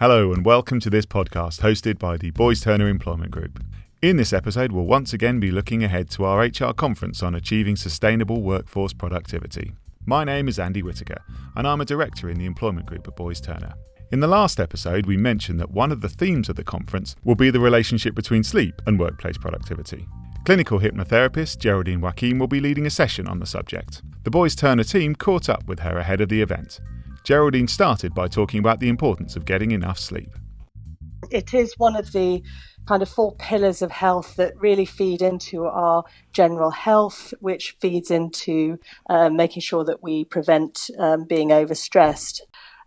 Hello, and welcome to this podcast hosted by the Boyes Turner Employment Group. In this episode, we'll once again be looking ahead to our HR conference on achieving sustainable workforce productivity. My name is Andy Whitaker, and I'm a director in the Employment Group at Boyes Turner. In the last episode, we mentioned that one of the themes of the conference will be the relationship between sleep and workplace productivity. Clinical hypnotherapist Geraldine Joaquim will be leading a session on the subject. The Boyes Turner team caught up with her ahead of the event, Geraldine started by talking about the importance of getting enough sleep. It is one of the kind of four pillars of health that really feed into our general health, which feeds into um, making sure that we prevent um, being overstressed.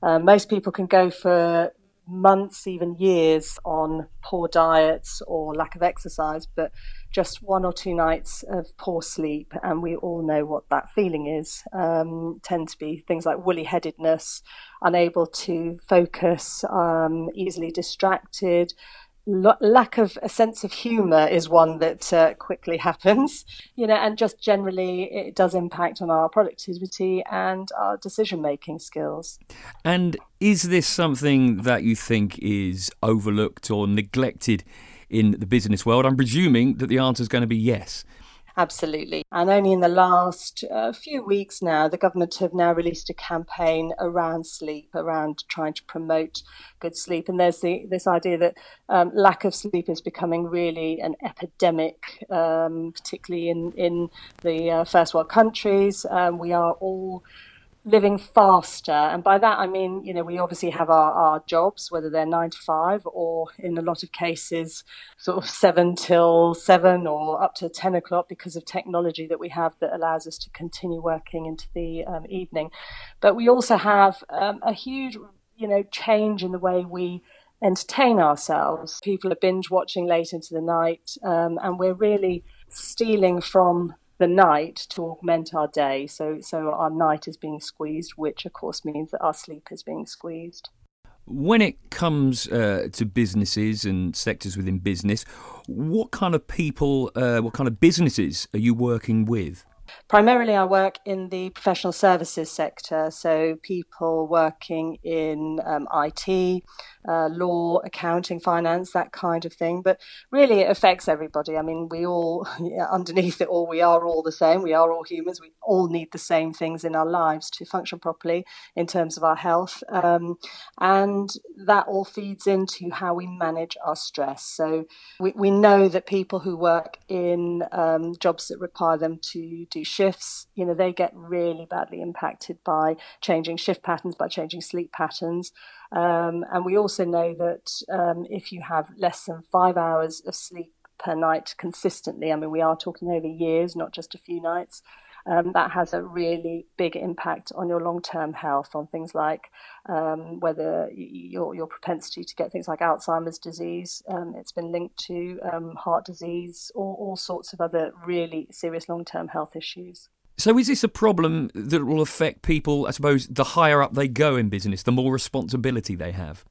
Uh, most people can go for months, even years, on poor diets or lack of exercise, but just one or two nights of poor sleep, and we all know what that feeling is. Um, tend to be things like woolly headedness, unable to focus, um, easily distracted. L- lack of a sense of humor is one that uh, quickly happens, you know, and just generally it does impact on our productivity and our decision making skills. And is this something that you think is overlooked or neglected in the business world? I'm presuming that the answer is going to be yes. Absolutely. And only in the last uh, few weeks now, the government have now released a campaign around sleep, around trying to promote good sleep. And there's the, this idea that um, lack of sleep is becoming really an epidemic, um, particularly in, in the uh, first world countries. Um, we are all living faster. And by that, I mean, you know, we obviously have our, our jobs, whether they're nine to five or in a lot of cases, sort of seven till seven or up to 10 o'clock because of technology that we have that allows us to continue working into the um, evening. But we also have um, a huge, you know, change in the way we entertain ourselves. People are binge watching late into the night, um, and we're really stealing from the night to augment our day. So, so our night is being squeezed, which of course means that our sleep is being squeezed. When it comes uh, to businesses and sectors within business, what kind of people, uh, what kind of businesses are you working with? Primarily, I work in the professional services sector, so people working in um, IT, uh, law, accounting, finance, that kind of thing. But really, it affects everybody. I mean, we all, yeah, underneath it all, we are all the same. We are all humans. We all need the same things in our lives to function properly in terms of our health. Um, and that all feeds into how we manage our stress. So we, we know that people who work in um, jobs that require them to do shifts, you know, they get really badly impacted by changing shift patterns, by changing sleep patterns. Um, and we also know that um, if you have less than five hours of sleep per night consistently, I mean, we are talking over years, not just a few nights. Um, that has a really big impact on your long-term health, on things like um, whether your your propensity to get things like Alzheimer's disease. Um, it's been linked to um, heart disease, or all sorts of other really serious long-term health issues. So, is this a problem that will affect people, I suppose, the higher up they go in business, the more responsibility they have?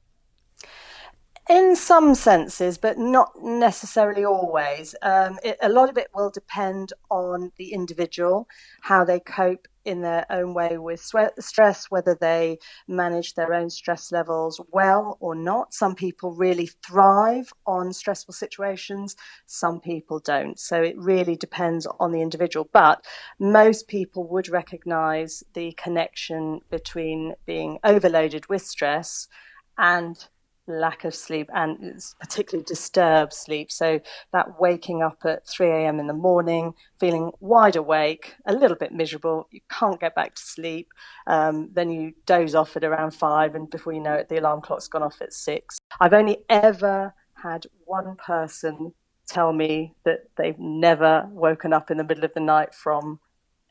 In some senses, but not necessarily always. Um, it, a lot of it will depend on the individual, how they cope in their own way with stress, whether they manage their own stress levels well or not. Some people really thrive on stressful situations, some people don't. So it really depends on the individual. But most people would recognize the connection between being overloaded with stress and lack of sleep and particularly disturbed sleep. So that waking up at 3 a.m. in the morning, feeling wide awake, a little bit miserable, you can't get back to sleep. Um, then you doze off at around five, and before you know it, the alarm clock's gone off at six. I've only ever had one person tell me that they've never woken up in the middle of the night from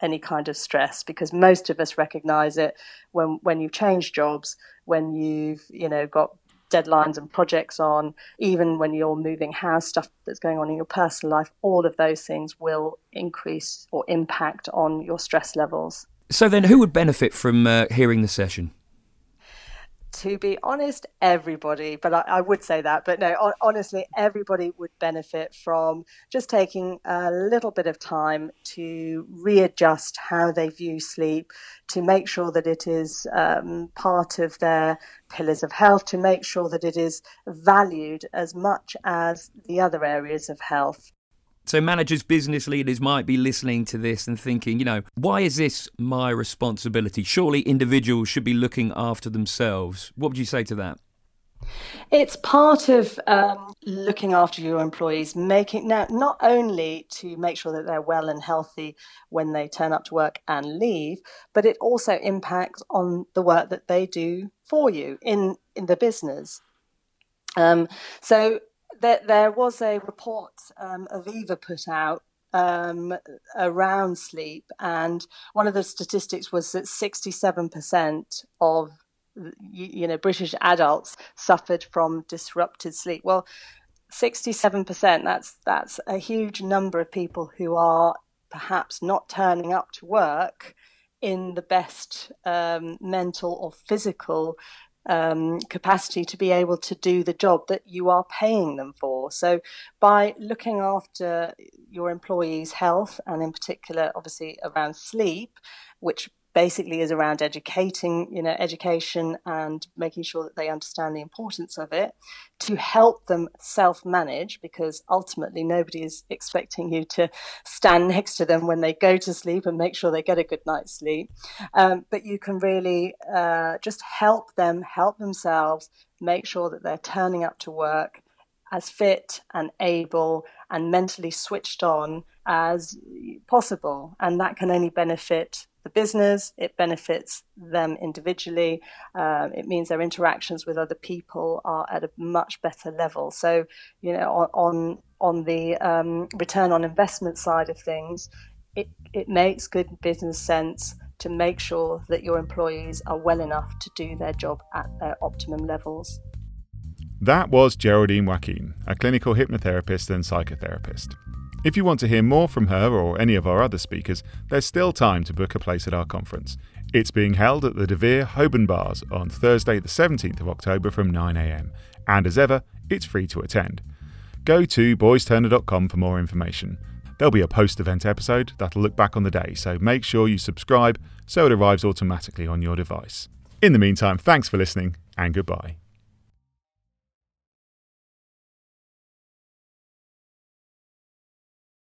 any kind of stress because most of us recognize it when when you change jobs when you've you know got deadlines and projects on, even when you're moving house, stuff that's going on in your personal life, all of those things will increase or impact on your stress levels. So, then who would benefit from uh, hearing the session? To be honest, everybody, but I, I would say that, but no, honestly, everybody would benefit from just taking a little bit of time to readjust how they view sleep, to make sure that it is um, part of their pillars of health, to make sure that it is valued as much as the other areas of health. So, managers, business leaders might be listening to this and thinking, you know, why is this my responsibility? Surely individuals should be looking after themselves. What would you say to that? It's part of um, looking after your employees, making now not only to make sure that they're well and healthy when they turn up to work and leave, but it also impacts on the work that they do for you in in the business. Um, so there, there was a report um, Aviva put out um, around sleep, and one of the statistics was that 67% of you know British adults suffered from disrupted sleep. Well, 67% that's that's a huge number of people who are perhaps not turning up to work in the best um, mental or physical um, capacity to be able to do the job that you are paying them for. So, by looking after your employees' health, and in particular, obviously around sleep, which basically is around educating, you know, education and making sure that they understand the importance of it to help them self manage because ultimately nobody is expecting you to stand next to them when they go to sleep and make sure they get a good night's sleep. Um, but you can really uh, just help them help themselves, make sure that they're turning up to work as fit and able and mentally switched on as possible. And that can only benefit business, it benefits them individually. Um, it means their interactions with other people are at a much better level. So, you know, on on, the um, return on investment side of things, it, it makes good business sense to make sure that your employees are well enough to do their job at their optimum levels. That was Geraldine Joaquim, a clinical hypnotherapist and psychotherapist. If you want to hear more from her or any of our other speakers, there's still time to book a place at our conference. It's being held at the De Vere Holborn Bars on Thursday, the 17th of October from 9am, and as ever, it's free to attend. Go to boyesturner.com for more information. There'll be a post event episode that'll look back on the day, so make sure you subscribe so it arrives automatically on your device. In the meantime, thanks for listening and goodbye.